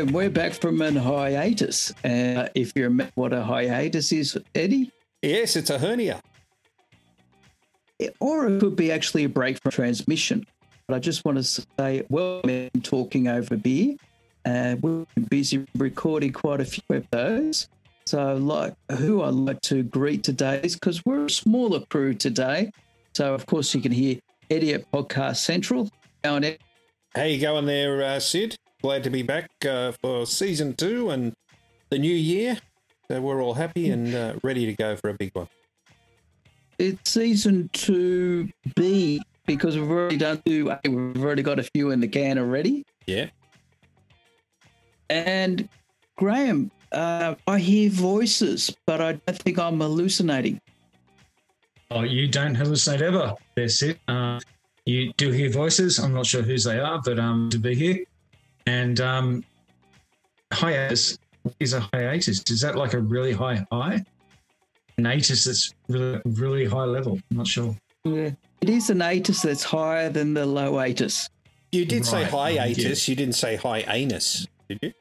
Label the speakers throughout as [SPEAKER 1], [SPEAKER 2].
[SPEAKER 1] Graeme, we're back from an hiatus. Uh, if you remember what a hiatus is, Eddie?
[SPEAKER 2] Yes, it's a hernia.
[SPEAKER 1] Or it could be actually a break from transmission. But I just want to say, well, I'm talking over beer. Uh, we've been busy recording quite a few of those. So, like, who I'd like to greet today is because we're a smaller crew today. So, of course, you can hear Eddie at Podcast Central. How
[SPEAKER 2] you going there, uh, Sid? Glad to be back uh, for season two and the new year. So we're all happy and uh, ready to go for a big one.
[SPEAKER 1] It's season two B because we've already done two A. We've already got a few in the can already.
[SPEAKER 2] Yeah.
[SPEAKER 1] And Graeme, uh, I hear voices, but I don't think I'm hallucinating.
[SPEAKER 3] Oh, you don't hallucinate ever. That's it. Uh, you do hear voices. I'm not sure whose they are, but um, to be here. And um, hiatus is a hiatus. Is that like a really high high? An atus that's really, really high level. I'm not sure.
[SPEAKER 1] Yeah. It is an atus that's higher than the low atus.
[SPEAKER 2] You did right. say hiatus. Yeah. You didn't say high anus, did you?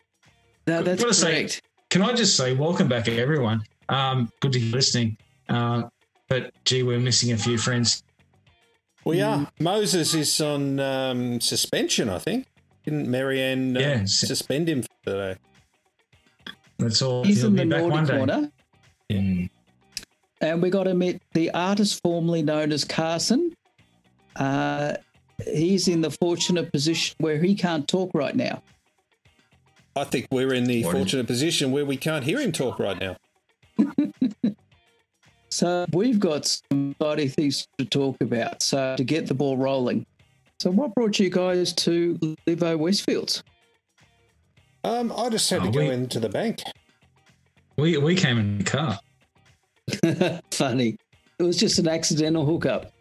[SPEAKER 1] No, that's correct.
[SPEAKER 3] Say, can I just say, welcome back, everyone. Um, good to be listening. Uh, but gee, we're missing a few friends.
[SPEAKER 2] We are. Mm. Moses is on um, suspension, I think. Didn't Marianne uh, yeah. suspend him for today?
[SPEAKER 3] That's all.
[SPEAKER 1] He's He'll in the Nordic corner. Yeah. And we got to meet the artist formerly known as Carson. Uh, he's in the fortunate position where he can't talk right now.
[SPEAKER 2] I think we're in the what fortunate position where we can't hear him talk right now.
[SPEAKER 1] so we've got some exciting things to talk about. So to get the ball rolling. So what brought you guys to Levo Westfields?
[SPEAKER 2] Um, I just had oh, to go we, into the bank.
[SPEAKER 3] We we came in the car.
[SPEAKER 1] Funny. It was just an accidental hookup.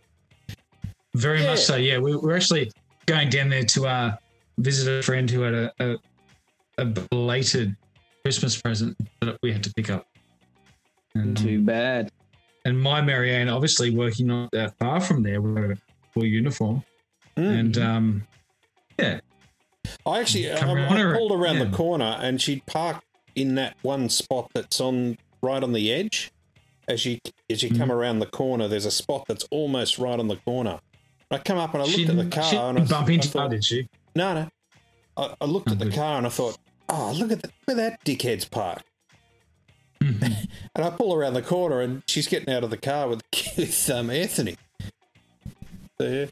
[SPEAKER 3] Very yeah. much so. Yeah, we were actually going down there to uh, visit a friend who had a, a, a belated Christmas present that we had to pick up.
[SPEAKER 1] And, Too bad.
[SPEAKER 3] And my Marianne, obviously working not that far from there, with a full uniform, mm. and um, yeah.
[SPEAKER 2] I actually um, I pulled around yeah. the corner and she'd parked in that one spot that's on right on the edge as you as you mm. come around the corner, there's a spot that's almost right on the corner. I come up and I looked she, at the car and I
[SPEAKER 3] bump into thought, did she?
[SPEAKER 2] No, no. I, I looked oh, at the good. car and I thought, oh, look at, the, look at that dickhead's park. Mm-hmm. and I pull around the corner and she's getting out of the car with, with um, Anthony. So, yeah.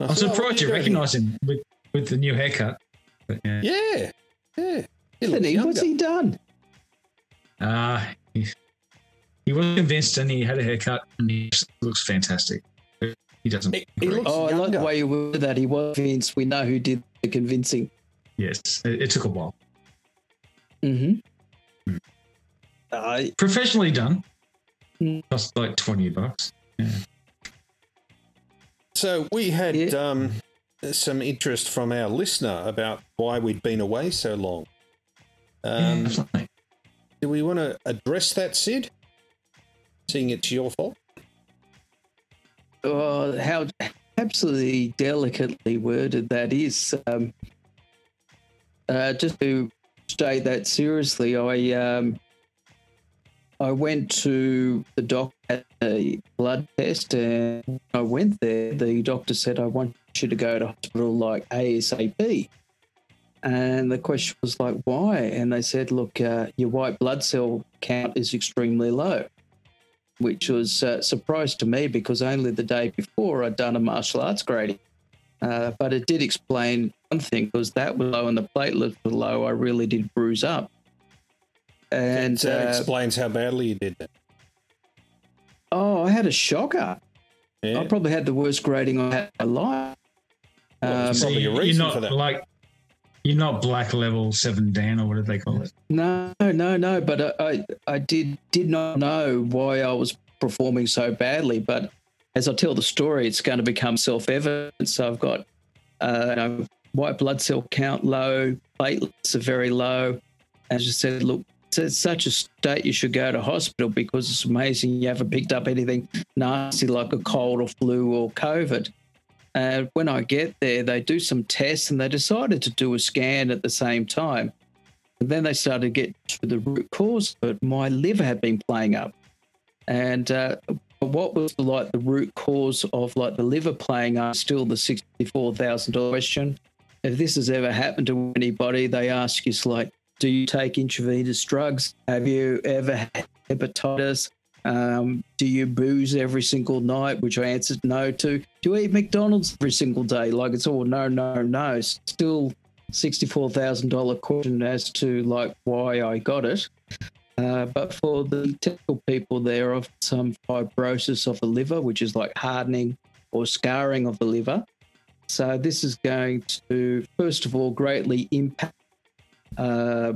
[SPEAKER 3] I'm thought, surprised you recognise him with, with the new haircut.
[SPEAKER 2] But, yeah. yeah, yeah.
[SPEAKER 1] Anthony, what's he done?
[SPEAKER 3] Uh, he's he was convinced and he had a haircut and he looks fantastic. He doesn't. He,
[SPEAKER 1] he looks oh, younger. I like the way you word that. He was convinced. We know who did the convincing.
[SPEAKER 3] Yes, it, it took a while.
[SPEAKER 1] Mm-hmm.
[SPEAKER 3] Mm. Uh, Professionally done. Mm. Cost like 20 bucks. Yeah.
[SPEAKER 2] So we had yeah. um, some interest from our listener about why we'd been away so long. Um, yeah, do we want to address that, Sid? seeing it's your fault?
[SPEAKER 1] Well, how absolutely delicately worded that is. Um, uh, just to state that seriously, I um, I went to the doctor at a blood test, and I went there. The doctor said, "I want you to go to hospital like ASAP." And the question was like, "Why?" And they said, "Look, uh, your white blood cell count is extremely low." which was a surprise to me because only the day before I'd done a martial arts grading. Uh, but it did explain one thing because that was low and the platelets were low. I really did bruise up.
[SPEAKER 2] And that uh, explains how badly you did that.
[SPEAKER 1] Oh, I had a shocker. Yeah. I probably had the worst grading I had in my life.
[SPEAKER 2] Well, um, probably a reason
[SPEAKER 3] not
[SPEAKER 2] for that.
[SPEAKER 3] Like you're not black level seven Dan or what did they call it?
[SPEAKER 1] No, no, no. But I, I, I did did not know why I was performing so badly. But as I tell the story, it's going to become self evident. So I've got uh, you know, white blood cell count low, platelets are very low. As I said, look, it's such a state you should go to hospital because it's amazing you haven't picked up anything nasty like a cold or flu or COVID. And when I get there, they do some tests and they decided to do a scan at the same time. And then they started to get to the root cause But My liver had been playing up. And uh, what was like the root cause of like the liver playing up? Still the sixty-four thousand dollar question. If this has ever happened to anybody, they ask you, like, do you take intravenous drugs? Have you ever had hepatitis? Um, do you booze every single night? Which I answered no to. Do you eat McDonald's every single day? Like it's all no, no, no. Still sixty-four thousand dollar question as to like why I got it. Uh, but for the typical people, there of some fibrosis of the liver, which is like hardening or scarring of the liver. So this is going to, first of all, greatly impact uh,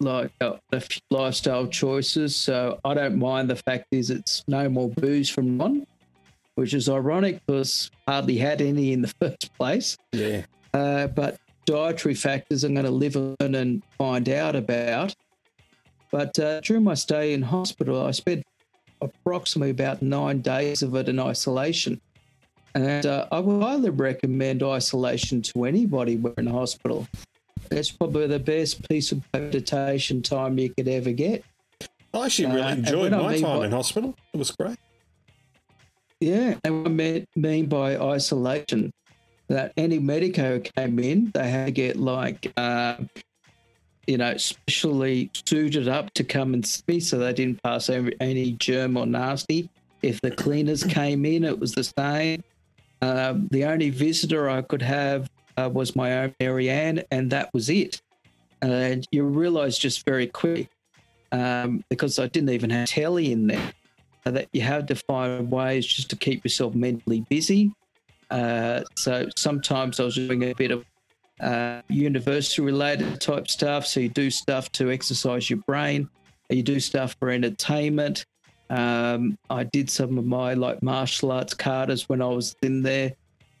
[SPEAKER 1] like uh, the lifestyle choices. So I don't mind the fact is it's no more booze from one, which is ironic because hardly had any in the first place.
[SPEAKER 2] Yeah.
[SPEAKER 1] Uh, but dietary factors I'm going to live on and find out about. But uh, during my stay in hospital, I spent approximately about nine days of it in isolation. And uh, I would highly recommend isolation to anybody when in hospital. It's probably the best piece of meditation time you could ever get.
[SPEAKER 2] I actually really uh, enjoyed my time by, in hospital. It was great.
[SPEAKER 1] Yeah, and what I mean by isolation, that any medico came in, they had to get like uh, you know, specially suited up to come and see so they didn't pass any germ or nasty. If the cleaners came in, it was the same. Um, the only visitor I could have uh, was my own Marianne, and that was it. And you realize just very quick, um, because I didn't even have telly in there, uh, that you have to find ways just to keep yourself mentally busy. Uh, so sometimes I was doing a bit of uh, university related type stuff. So you do stuff to exercise your brain, you do stuff for entertainment. Um, I did some of my like martial arts katas when I was in there.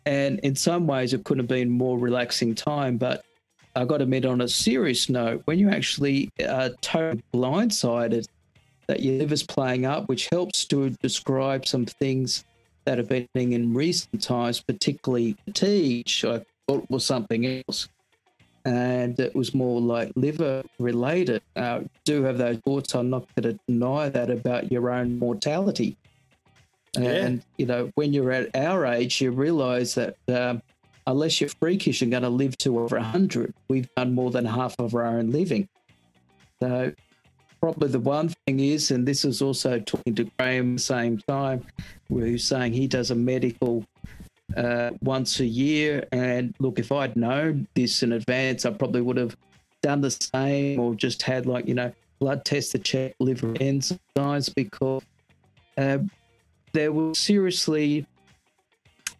[SPEAKER 1] And in some ways, it couldn't have been more relaxing time. But I got to admit, on a serious note, when you actually uh, are totally blindsided that your liver's playing up, which helps to describe some things that have been in recent times, particularly fatigue, I thought was something else. And it was more like liver related. I do have those thoughts. I'm not going to deny that about your own mortality. Yeah. And, you know, when you're at our age, you realize that um, unless you're freakish and going to live to over 100, we've done more than half of our own living. So, probably the one thing is, and this is also talking to Graeme at the same time, who's saying he does a medical uh, once a year. And look, if I'd known this in advance, I probably would have done the same or just had like, you know, blood test to check liver enzymes because uh, there was seriously,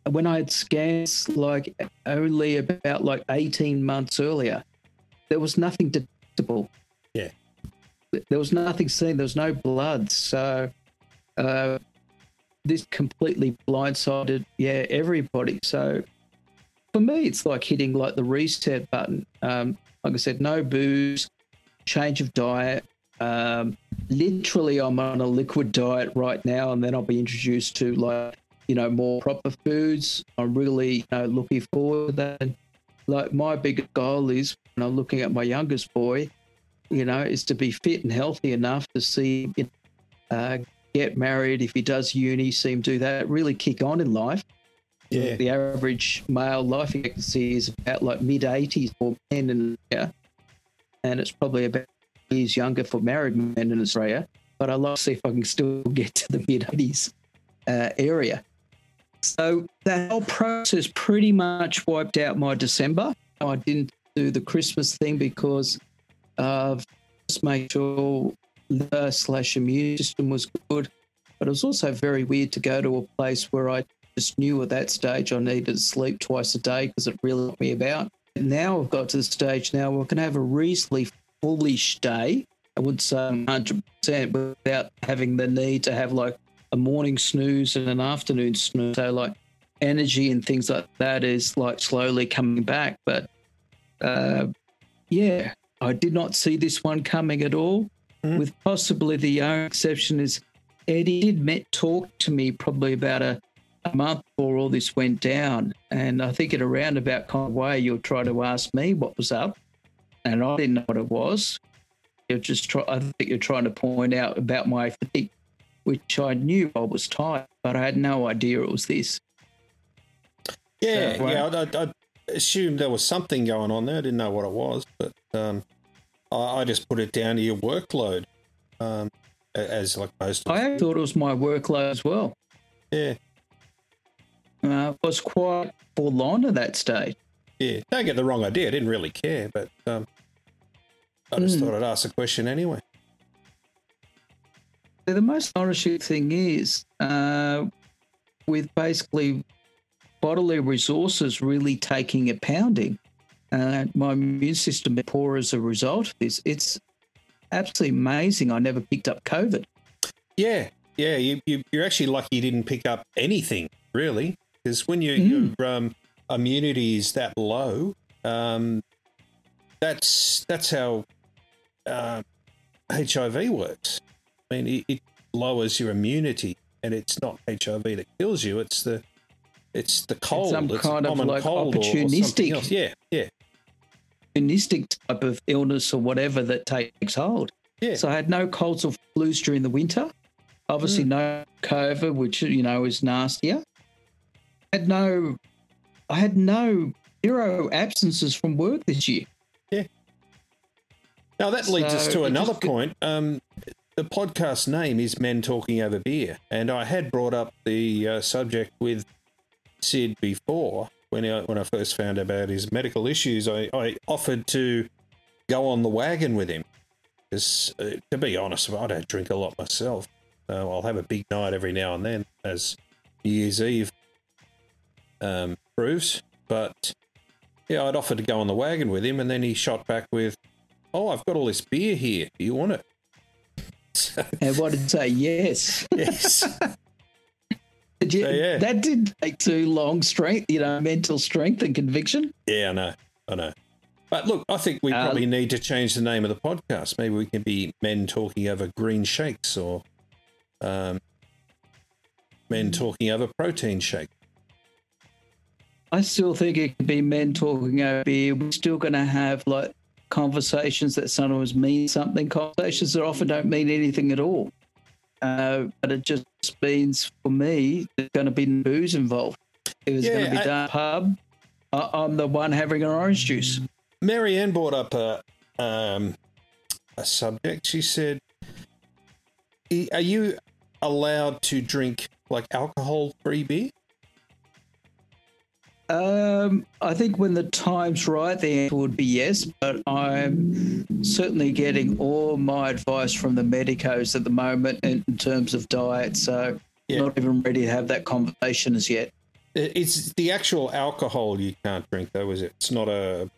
[SPEAKER 1] when I had scans like only about like 18 months earlier, there was nothing detectable.
[SPEAKER 2] Yeah.
[SPEAKER 1] There was nothing seen. There was no blood. So, uh, this completely blindsided, yeah, everybody. So for me, it's like hitting like the reset button. Um, like I said, no booze, change of diet. Um, literally, I'm on a liquid diet right now, and then I'll be introduced to like you know more proper foods. I'm really you know, looking forward to that. Like my big goal is, when I'm looking at my youngest boy, you know, is to be fit and healthy enough to see uh, get married, if he does uni, see him do that, really kick on in life.
[SPEAKER 2] Yeah.
[SPEAKER 1] The average male life expectancy is about like mid 80s for men in yeah, And it's probably about years younger for married men in Australia. But I'd like to see if I can still get to the mid 80s uh, area. So that whole process pretty much wiped out my December. I didn't do the Christmas thing because of just make sure liver slash immune system was good. But it was also very weird to go to a place where I just knew at that stage I needed to sleep twice a day because it really knocked me about. And now I've got to the stage now where I can have a reasonably foolish day. I would say 100% without having the need to have like a morning snooze and an afternoon snooze. So, like, energy and things like that is like slowly coming back. But uh, yeah, I did not see this one coming at all mm-hmm. with possibly the only exception is Eddie did met talk to me probably about a a month before all this went down. And I think in a roundabout kind of way, you'll try to ask me what was up. And I didn't know what it was. You're just try, I think you're trying to point out about my fatigue, which I knew I was tired, but I had no idea it was this.
[SPEAKER 2] Yeah, so, yeah. I, I, I, assumed there was something going on there. I didn't know what it was, but um, I, I, just put it down to your workload, um, as like most.
[SPEAKER 1] I thought it was my workload as well.
[SPEAKER 2] Yeah,
[SPEAKER 1] uh, was quite forlorn at that stage.
[SPEAKER 2] Yeah, don't get the wrong idea. I didn't really care, but um, I just mm. thought I'd ask a question anyway.
[SPEAKER 1] The most astonishing thing is, uh, with basically bodily resources really taking a pounding, uh, my immune system poor as a result of this. It's absolutely amazing. I never picked up COVID.
[SPEAKER 2] Yeah, yeah. You, you, are actually lucky you didn't pick up anything, really because when you, mm. your um, immunity is that low, um, that's that's how uh, HIV works. I mean, it, it, lowers your immunity, and it's not HIV that kills you. It's the it's the cold. It's
[SPEAKER 1] some it's kind of like opportunistic.
[SPEAKER 2] Or, or yeah, yeah.
[SPEAKER 1] Opportunistic type of illness or whatever that takes hold.
[SPEAKER 2] Yeah.
[SPEAKER 1] So I had no colds or flus during the winter. Obviously, mm. no COVID, which you know is nastier had no, I had no zero absences from work this year.
[SPEAKER 2] Yeah. Now that leads so us to another point. Um, the podcast name is Men Talking Over Beer, and I had brought up the uh, subject with Sid before when I when I first found out about his medical issues. I, I offered to go on the wagon with him. Because, uh, to be honest, I don't drink a lot myself. Uh, I'll have a big night every now and then, as New Year's Eve um, proves. But yeah, I'd offered to go on the wagon with him, and then he shot back with, "Oh, I've got all this beer here. Do you want it?"
[SPEAKER 1] and what did say? Yes.
[SPEAKER 2] Yes.
[SPEAKER 1] did you, so, yeah. That didn't take too long. Strength, you know, mental strength and conviction.
[SPEAKER 2] Yeah, I know. I know. But look, I think we uh, probably need to change the name of the podcast. Maybe we can be men talking over green shakes or um, men hmm. talking over protein shakes.
[SPEAKER 1] I still think it could be men talking over beer. We're still going to have like conversations that sometimes mean something, conversations that often don't mean anything at all. Uh, but it just means for me, there's going to be booze involved. It was yeah, going to be I, done pub, I, am the one having an orange juice.
[SPEAKER 2] Marianne brought up a um, a subject. She said, "Are you allowed to drink like alcohol-free beer?"
[SPEAKER 1] Um, I think when the time's right, the answer would be yes. But I'm certainly getting all my advice from the medicos at the moment in, in terms of diet. So yeah. not even ready to have that conversation as yet.
[SPEAKER 2] It's the actual alcohol you can't drink, though, is it? It's not a.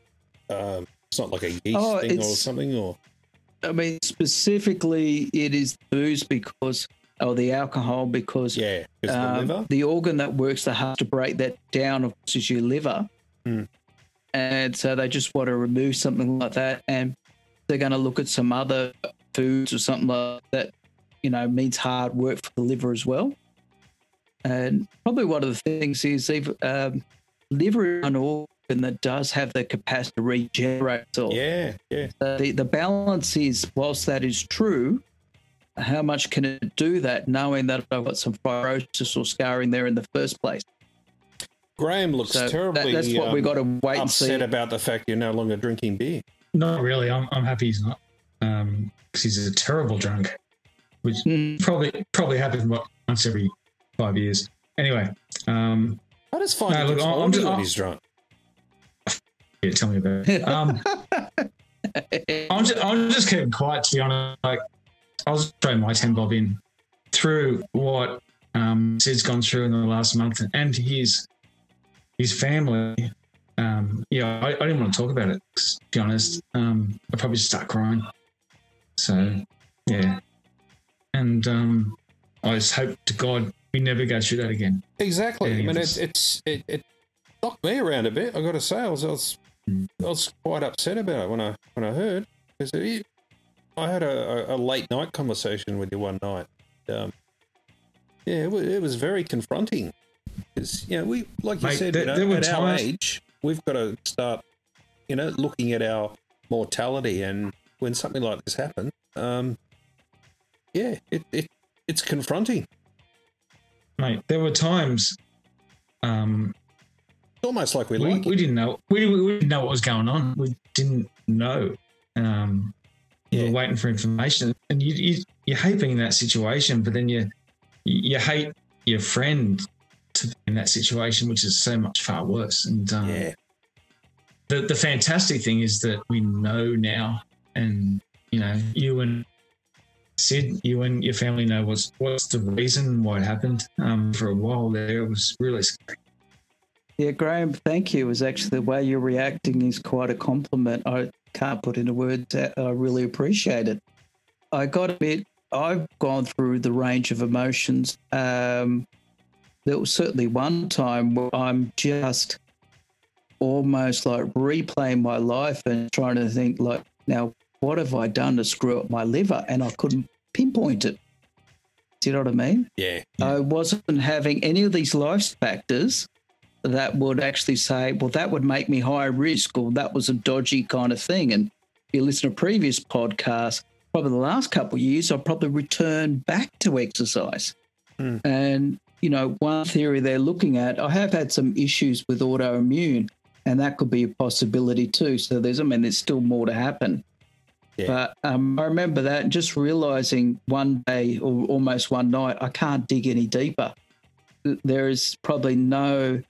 [SPEAKER 2] Um, it's not like a yeast oh, thing or something, or.
[SPEAKER 1] I mean, specifically, it is booze because or the alcohol because
[SPEAKER 2] yeah, um,
[SPEAKER 1] the, the, organ that works the hardest to break that down, of course, is your liver.
[SPEAKER 2] Mm.
[SPEAKER 1] And so they just want to remove something like that. And they're going to look at some other foods or something like that, you know, means hard work for the liver as well. And probably one of the things is even, um, liver is an organ that does have the capacity to regenerate itself.
[SPEAKER 2] Yeah, yeah.
[SPEAKER 1] So the, the balance is, whilst that is true, how much can it do that knowing that I've got some fibrosis or scarring there in the first place?
[SPEAKER 2] Graeme looks so terribly.
[SPEAKER 1] That, that's what um, we've got to wait and see.
[SPEAKER 2] about the fact you're no longer drinking beer.
[SPEAKER 3] Not really. I'm, I'm happy he's not. Um, because he's a terrible drunk, which mm. probably probably happens what, once every five years. Anyway, um,
[SPEAKER 2] I just find no, look, I'm just, when he's drunk.
[SPEAKER 3] Yeah, tell me about it. Um, I'm just I'm just keeping quiet to be honest. Like I'll throw my 10 bob in through what um, Sid's gone through in the last month and his his family. Um, yeah, I, I, didn't want to talk about it. To be honest, um, I probably just start crying. So, yeah, and um, I just hope to God we never go through that again.
[SPEAKER 2] Exactly. I mean, it's it's it, it knocked me around a bit. I got to say, I was I was. I was quite upset about it when I when I heard because I had a, a, late night conversation with you one night. Um, yeah, it was, it was very confronting. Because you know, we like you Mate, said, there, you know, at our age, we've got to start, you know, looking at our mortality, and when something like this happens, um, yeah, it, it it's confronting.
[SPEAKER 3] Mate, there were times, um,
[SPEAKER 2] it's almost like we
[SPEAKER 3] we,
[SPEAKER 2] like
[SPEAKER 3] we didn't know we, we didn't know what was going on. We didn't know. Um, yeah. You're waiting for information, and you, you you hate being in that situation, but then you you hate your friend to be in that situation, which is so much far worse. And um, yeah. the the fantastic thing is that we know now, and you know, you and Sid, you and your family know what's what's the reason why it happened. Um, for a while there, it was really scary.
[SPEAKER 1] Yeah, Graeme, thank you. It was actually the way you're reacting is quite a compliment. I can't put into words. That I really appreciate it. I got a bit I've gone through the range of emotions. Um, there was certainly one time where I'm just almost like replaying my life and trying to think like, now what have I done to screw up my liver? And I couldn't pinpoint it. Do you know what I mean?
[SPEAKER 2] Yeah.
[SPEAKER 1] I wasn't having any of these life factors that would actually say, well, that would make me high risk or that was a dodgy kind of thing. And if you listen to previous podcasts, probably the last couple of years, I've probably returned back to exercise. Mm. And, you know, one theory they're looking at, I have had some issues with autoimmune, and that could be a possibility too. So there's, I mean, there's still more to happen. Yeah. But um, I remember that just realizing one day or almost one night, I can't dig any deeper. There is probably no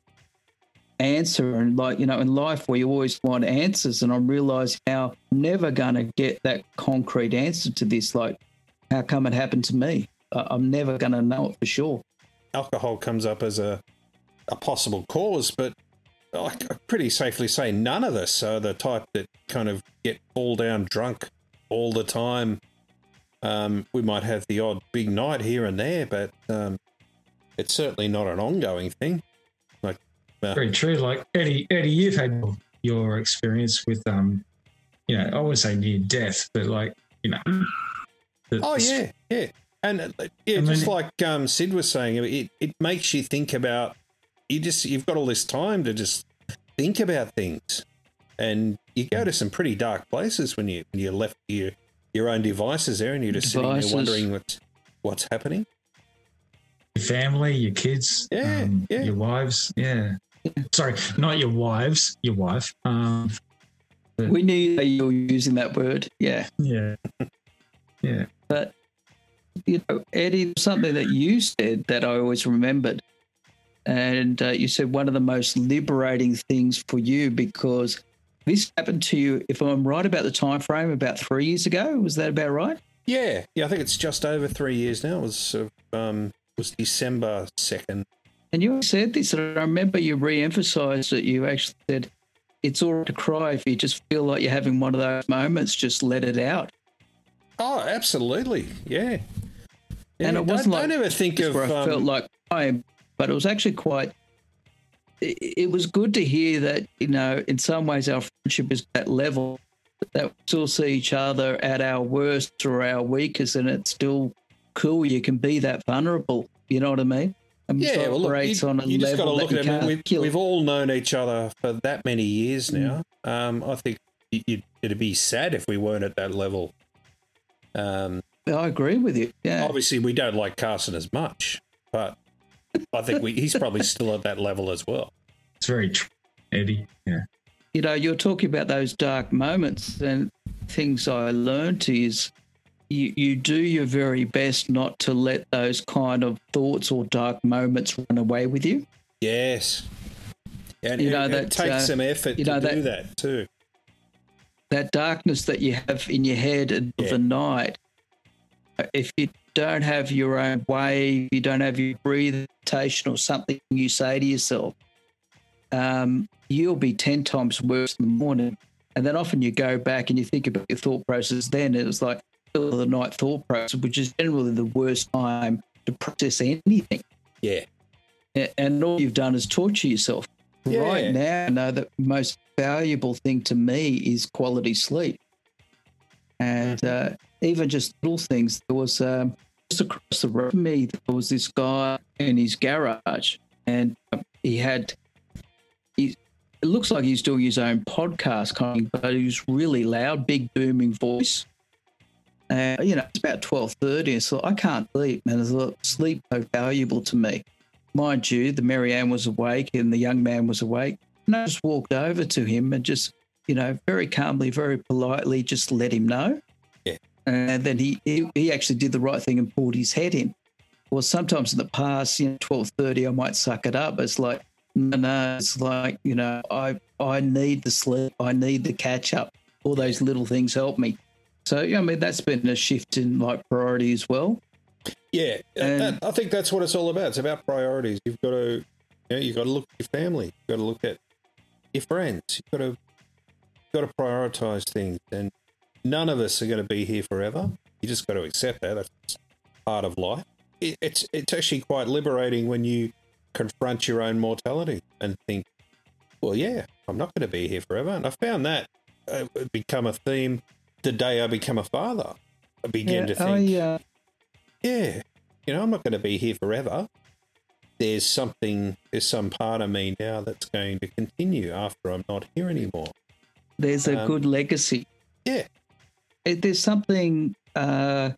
[SPEAKER 1] answer and like you know in life we always want answers and i'm realizing i'm never going to get that concrete answer to this like how come it happened to me? I'm never going to know it for sure.
[SPEAKER 2] Alcohol comes up as a a possible cause but i pretty safely say none of us are the type that kind of get all down drunk all the time. Um, we might have the odd big night here and there but um, it's certainly not an ongoing thing
[SPEAKER 3] yeah. Very true. Like Eddie, Eddie, you've had your experience with um, you know, I wouldn't say near death, but like you know.
[SPEAKER 2] The, oh yeah, yeah, and uh, yeah, I just mean, like um, Sid was saying, it it makes you think about. You just you've got all this time to just think about things, and you go to some pretty dark places when you when you're left your your own devices there, and you're just devices. sitting there wondering what's what's happening.
[SPEAKER 3] Your family, your kids,
[SPEAKER 2] yeah, um, yeah.
[SPEAKER 3] your wives, yeah. Sorry, not your wives, your wife. Um,
[SPEAKER 1] we knew that you were using that word. Yeah.
[SPEAKER 3] Yeah. Yeah.
[SPEAKER 1] But, you know, Eddie, something that you said that I always remembered. And uh, you said one of the most liberating things for you because this happened to you, if I'm right about the time frame, about three years ago. Was that about right?
[SPEAKER 2] Yeah. Yeah. I think it's just over three years now. It was, um, was December 2nd,
[SPEAKER 1] and you said this, and I remember you re-emphasized that you actually said it's all right to cry if you just feel like you're having one of those moments. Just let it out.
[SPEAKER 2] Oh, absolutely, yeah.
[SPEAKER 1] yeah and it wasn't don't, like don't ever think of where I um, felt like crying, but it was actually quite. It, it was good to hear that you know, in some ways, our friendship is that level that we still see each other at our worst or our weakest, and it's still cool. You can be that vulnerable. You know what I mean?
[SPEAKER 2] Yeah, well, look, you, on a you just got to look at it. We've, we've, all known each other for that many years mm. now. Mm. Um, I think it'd be sad if we weren't at that level. Um,
[SPEAKER 1] I agree with you. Yeah.
[SPEAKER 2] Obviously, we don't like Carson as much, but I think we, he's probably still at that level as well.
[SPEAKER 3] It's very true, Eddie. Yeah.
[SPEAKER 1] You know, you're talking about those dark moments, and things I learned is you, you do your very best not to let those kind of thoughts or dark moments run away with you.
[SPEAKER 2] Yes. And you know, that, it takes uh, some effort you know, to that, do that too.
[SPEAKER 1] That darkness that you have in your head at yeah. the night, if you don't have your own way, you don't have your breathing or something you say to yourself, um, you'll be 10 times worse in the morning. And then often you go back and you think about your thought process then. It was like, of the night thought process, which is generally the worst time to process anything.
[SPEAKER 2] Yeah.
[SPEAKER 1] And all you've done is torture yourself. Yeah. Right now, I know the most valuable thing to me is quality sleep. And mm-hmm. uh, even just little things. There was um, just across the road from me, there was this guy in his garage and he had he. It looks like he's doing his own podcast, kind of, but he was really loud, big booming voice. Uh, you know, it's about twelve thirty. So I can't sleep, man. Sleep so valuable to me. Mind you, the Mary Marianne was awake and the young man was awake. And I just walked over to him and just, you know, very calmly, very politely, just let him know.
[SPEAKER 2] Yeah.
[SPEAKER 1] And then he, he he actually did the right thing and pulled his head in. Well, sometimes in the past, you know, twelve thirty, I might suck it up. It's like, no, no, it's like, you know, I I need the sleep, I need the catch up. All those little things help me. So, yeah, I mean, that's been a shift in like priority as well.
[SPEAKER 2] Yeah, that, I think that's what it's all about. It's about priorities. You've got to, you know, you've got to look at your family. You've got to look at your friends. You've got to, you've got to prioritize things. And none of us are going to be here forever. You just got to accept that. That's part of life. It, it's it's actually quite liberating when you confront your own mortality and think, well, yeah, I'm not going to be here forever. And I found that uh, become a theme the day I become a father. I began yeah, to think. I, uh yeah, you know, I'm not going to be here forever. There's something, there's some part of me now that's going to continue after I'm not here anymore.
[SPEAKER 1] There's a um, good legacy.
[SPEAKER 2] Yeah.
[SPEAKER 1] It, there's something, uh,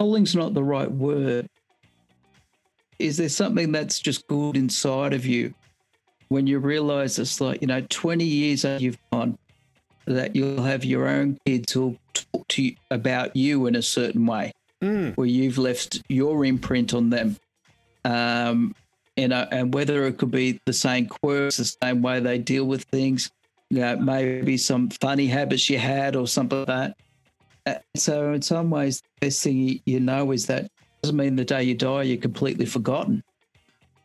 [SPEAKER 1] holding's not the right word. Is there something that's just good inside of you when you realize it's like, you know, 20 years you've gone, that you'll have your own kids who'll talk to you about you in a certain way
[SPEAKER 2] mm.
[SPEAKER 1] where you've left your imprint on them. Um, and, uh, and whether it could be the same quirks, the same way they deal with things, you know, maybe some funny habits you had or something like that. Uh, so, in some ways, the best thing you know is that doesn't mean the day you die you're completely forgotten.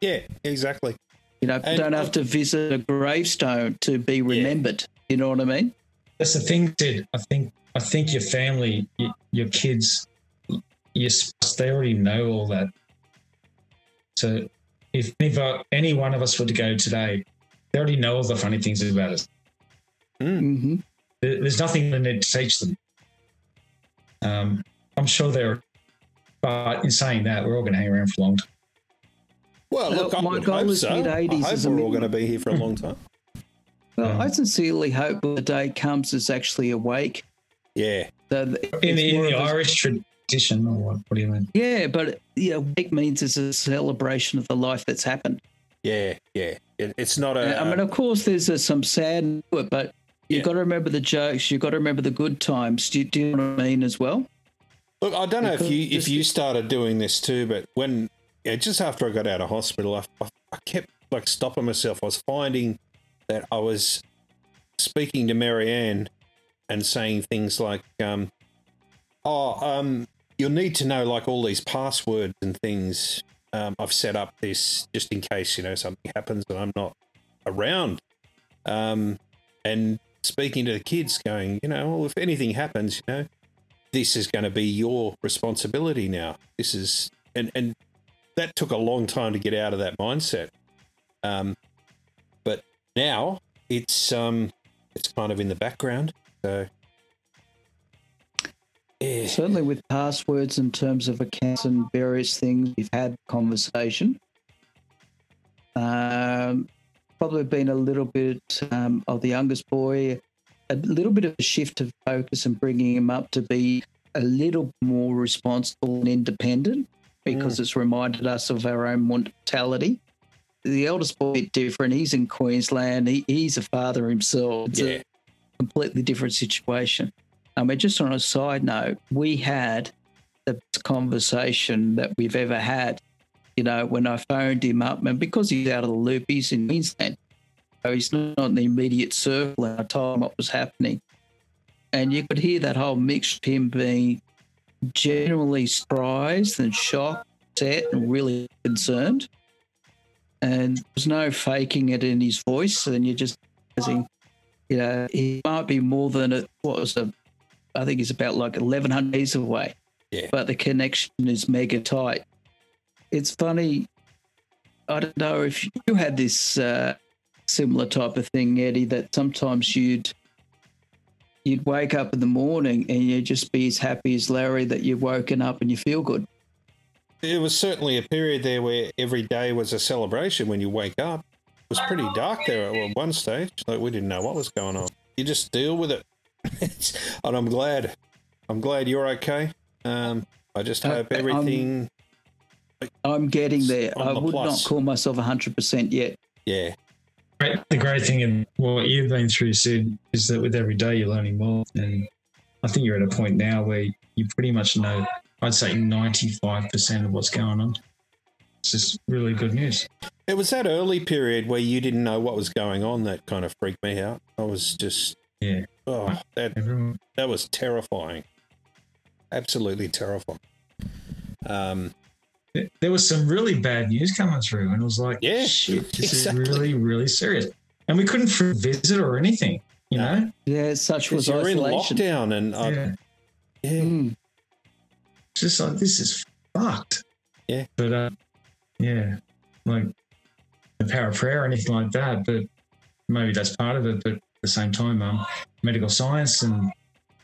[SPEAKER 2] Yeah, exactly.
[SPEAKER 1] You know, and, don't have to visit a gravestone to be remembered. Yeah. You know what I mean?
[SPEAKER 3] That's the thing, Sid. I think I think your family, your kids, yes, they already know all that. So if, if uh, any one of us were to go today, they already know all the funny things about us.
[SPEAKER 2] Hmm. Mm-hmm.
[SPEAKER 3] There, there's nothing they need to teach them. Um, I'm sure they're, but in saying that, we're all going to hang around for a long time.
[SPEAKER 2] Well, look, well, my goal is so. mid 80s. we're all going to be here for a long time.
[SPEAKER 1] Well, um, I sincerely hope the day comes is actually awake.
[SPEAKER 2] Yeah.
[SPEAKER 3] So in the, in the Irish tradition, or what? What do you mean?
[SPEAKER 1] Yeah, but yeah, week means it's a celebration of the life that's happened.
[SPEAKER 2] Yeah, yeah. It, it's not a.
[SPEAKER 1] I mean, of course, there's a, some sad to it, but you've got to remember the jokes. You've got to remember the good times. Do you, do you know what I mean as well?
[SPEAKER 2] Look, I don't know because if you if you started doing this too, but when yeah, just after I got out of hospital, I, I, I kept like stopping myself. I was finding that I was speaking to Marianne and saying things like, um, "Oh, um, you'll need to know like all these passwords and things. Um, I've set up this just in case you know something happens and I'm not around. Um, and speaking to the kids, going, you know, well, if anything happens, you know, this is going to be your responsibility now. This is and and that took a long time to get out of that mindset. Um, now it's um, it's kind of in the background. So
[SPEAKER 1] yeah. Certainly with passwords in terms of accounts and various things, we've had conversation. Um, probably been a little bit um, of the youngest boy, a little bit of a shift of focus and bringing him up to be a little more responsible and independent because mm. it's reminded us of our own mortality. The eldest boy different. He's in Queensland. He, he's a father himself. It's yeah. a completely different situation. I mean, just on a side note, we had the best conversation that we've ever had. You know, when I phoned him up, and because he's out of the loop, he's in Queensland. So he's not in the immediate circle. And I told him what was happening. And you could hear that whole mix of him being genuinely surprised and shocked, upset, and really concerned. And there's no faking it in his voice. And you're just, you know, he might be more than a, what was a I think he's about like 1,100 meters away.
[SPEAKER 2] Yeah.
[SPEAKER 1] But the connection is mega tight. It's funny. I don't know if you had this uh, similar type of thing, Eddie, that sometimes you'd you'd wake up in the morning and you'd just be as happy as Larry that you've woken up and you feel good.
[SPEAKER 2] It was certainly a period there where every day was a celebration when you wake up. It was pretty dark there at one stage. Like we didn't know what was going on. You just deal with it. and I'm glad. I'm glad you're okay. Um, I just hope everything.
[SPEAKER 1] I'm, I'm getting there. I the would plus. not call myself 100% yet.
[SPEAKER 2] Yeah.
[SPEAKER 3] The great thing in what you've been through, Sid, is that with every day you're learning more. And I think you're at a point now where you pretty much know, I'd say 95% of what's going on. It's just really good news.
[SPEAKER 2] It was that early period where you didn't know what was going on that kind of freaked me out. I was just,
[SPEAKER 3] yeah.
[SPEAKER 2] Oh, that, that was terrifying. Absolutely terrifying. Um,
[SPEAKER 3] there was some really bad news coming through, and it was like,
[SPEAKER 2] yeah,
[SPEAKER 3] shit, this exactly. is really, really serious. And we couldn't visit or anything, you know?
[SPEAKER 1] Yeah, such was
[SPEAKER 2] you're isolation. in lockdown, and I, yeah,
[SPEAKER 3] yeah. Mm. Just like this is fucked.
[SPEAKER 2] Yeah,
[SPEAKER 3] but uh, yeah, like the power of prayer or anything like that. But maybe that's part of it. But at the same time, um, medical science and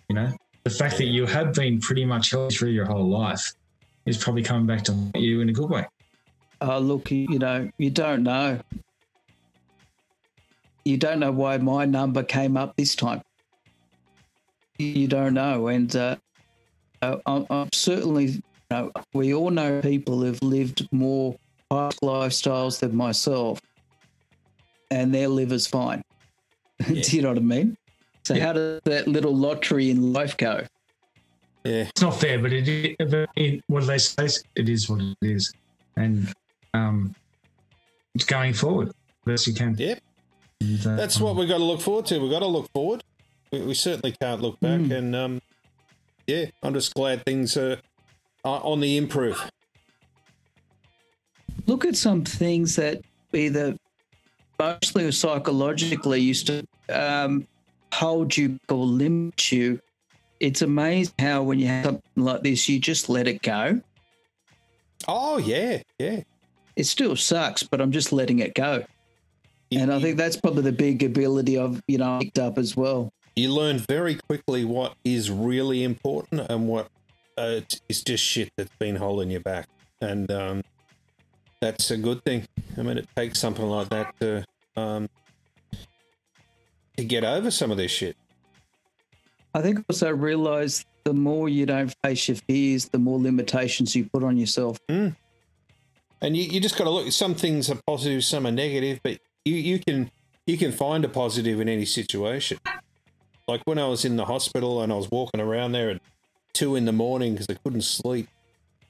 [SPEAKER 3] you know the fact that you have been pretty much healthy through your whole life is probably coming back to you in a good way.
[SPEAKER 1] Oh, look, you know, you don't know. You don't know why my number came up this time. You don't know. And uh, I'm, I'm certainly, you know, we all know people who've lived more hard lifestyles than myself, and their liver's fine. Yeah. Do you know what I mean? So, yeah. how does that little lottery in life go?
[SPEAKER 3] Yeah, it's not fair, but it, it, what do they say? It is what it is, and um, it's going forward best you can.
[SPEAKER 2] Yep, and, uh, that's what we've got to look forward to. We've got to look forward. We, we certainly can't look back, mm. and um, yeah, I'm just glad things are, are on the improve.
[SPEAKER 1] Look at some things that either mostly or psychologically used to um, hold you or limit you it's amazing how when you have something like this, you just let it go.
[SPEAKER 2] Oh yeah, yeah.
[SPEAKER 1] It still sucks, but I'm just letting it go. And I think that's probably the big ability I've you know picked up as well.
[SPEAKER 2] You learn very quickly what is really important and what uh, is just shit that's been holding you back, and um, that's a good thing. I mean, it takes something like that to um, to get over some of this shit.
[SPEAKER 1] I think also realize the more you don't face your fears, the more limitations you put on yourself.
[SPEAKER 2] Mm. And you, you just got to look. Some things are positive, some are negative, but you, you can you can find a positive in any situation. Like when I was in the hospital and I was walking around there at two in the morning because I couldn't sleep,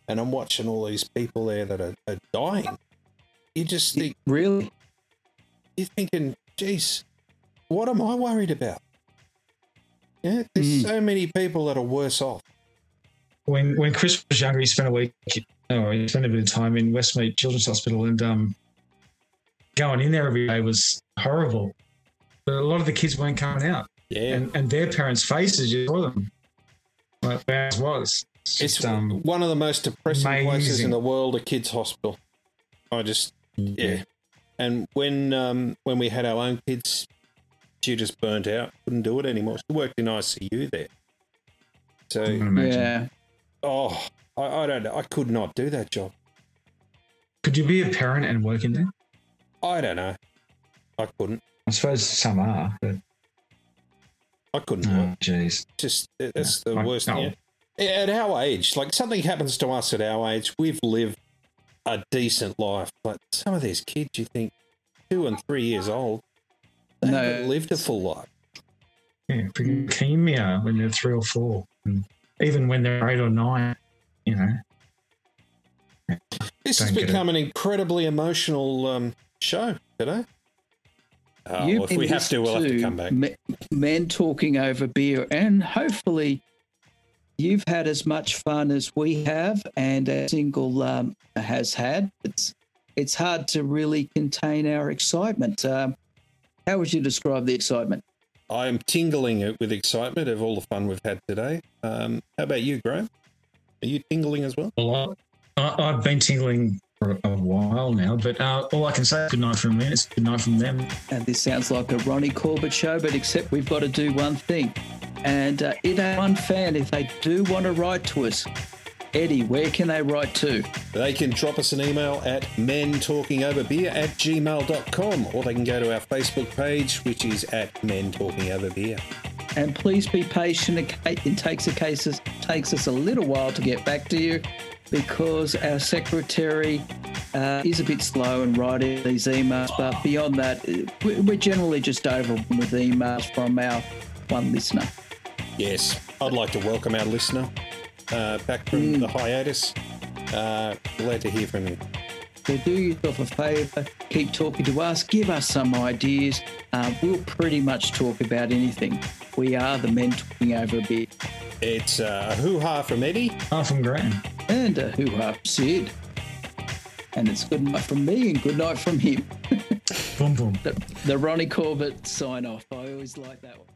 [SPEAKER 2] and I'm watching all these people there that are, are dying. You just think,
[SPEAKER 1] really?
[SPEAKER 2] You're thinking, geez, what am I worried about? Yeah, there's mm. so many people that are worse off.
[SPEAKER 3] When when Chris was younger, he spent a week, oh, he spent a bit of time in Westmead Children's Hospital, and um, going in there every day was horrible. But a lot of the kids weren't coming out.
[SPEAKER 2] Yeah,
[SPEAKER 3] and, and their parents' faces, you saw them. Like theirs was.
[SPEAKER 2] It's, just, it's um, one of the most depressing amazing. places in the world, a kids' hospital. I just yeah. And when um, when we had our own kids, she just burnt out, couldn't do it anymore. She worked in ICU there. So
[SPEAKER 1] yeah.
[SPEAKER 2] Oh, I, I don't know. I could not do that job.
[SPEAKER 3] Could you be a parent and work in there?
[SPEAKER 2] I don't know. I couldn't.
[SPEAKER 3] I suppose some are, but
[SPEAKER 2] I couldn't
[SPEAKER 3] oh, do it. Jeez,
[SPEAKER 2] just that's the worst thing. At our age, like something happens to us at our age, we've lived a decent life. But some of these kids, you think two and three years old, they no. haven't lived a full life.
[SPEAKER 3] Yeah, leukemia when they're three or four, and even when they're eight or nine, you know.
[SPEAKER 2] This has become an incredibly emotional um, show today. Uh, well, if we have to, we'll have to come back.
[SPEAKER 1] Men talking over beer, and hopefully, you've had as much fun as we have, and a single um, has had. It's it's hard to really contain our excitement. Um, how would you describe the excitement?
[SPEAKER 2] I'm tingling with excitement of all the fun we've had today. Um, how about you, Graeme? Are you tingling as well?
[SPEAKER 3] Well, I, have been tingling for a while now, but uh, all I can say is good night from me. It's good night from them.
[SPEAKER 1] And this sounds like a Ronnie Corbett show, but except we've got to do one thing. And uh, in a one fan, if they do want to write to us, Eddie, where can they write to?
[SPEAKER 2] They can drop us an email at mentalkingoverbeer at gmail.com or they can go to our Facebook page, which is at Men Talking Over Beer.
[SPEAKER 1] And please be patient. It takes, a cases, takes us a little while to get back to you because our secretary uh, is a bit slow in writing these emails. But beyond that, we're generally just overwhelmed with emails from our one listener.
[SPEAKER 2] Yes, I'd like to welcome our listener uh, back from mm. the hiatus. Uh, glad to hear from you.
[SPEAKER 1] So do yourself a favour, keep talking to us, give us some ideas. Uh, we'll pretty much talk about anything. We are the men talking over a bit.
[SPEAKER 2] It's uh, a hoo ha from Eddie.
[SPEAKER 3] Ha from Graeme.
[SPEAKER 1] And a hoo ha from Sid. And it's good night from me and good night from him.
[SPEAKER 3] boom, boom.
[SPEAKER 1] The, the Ronnie Corbett sign off. I always like that one.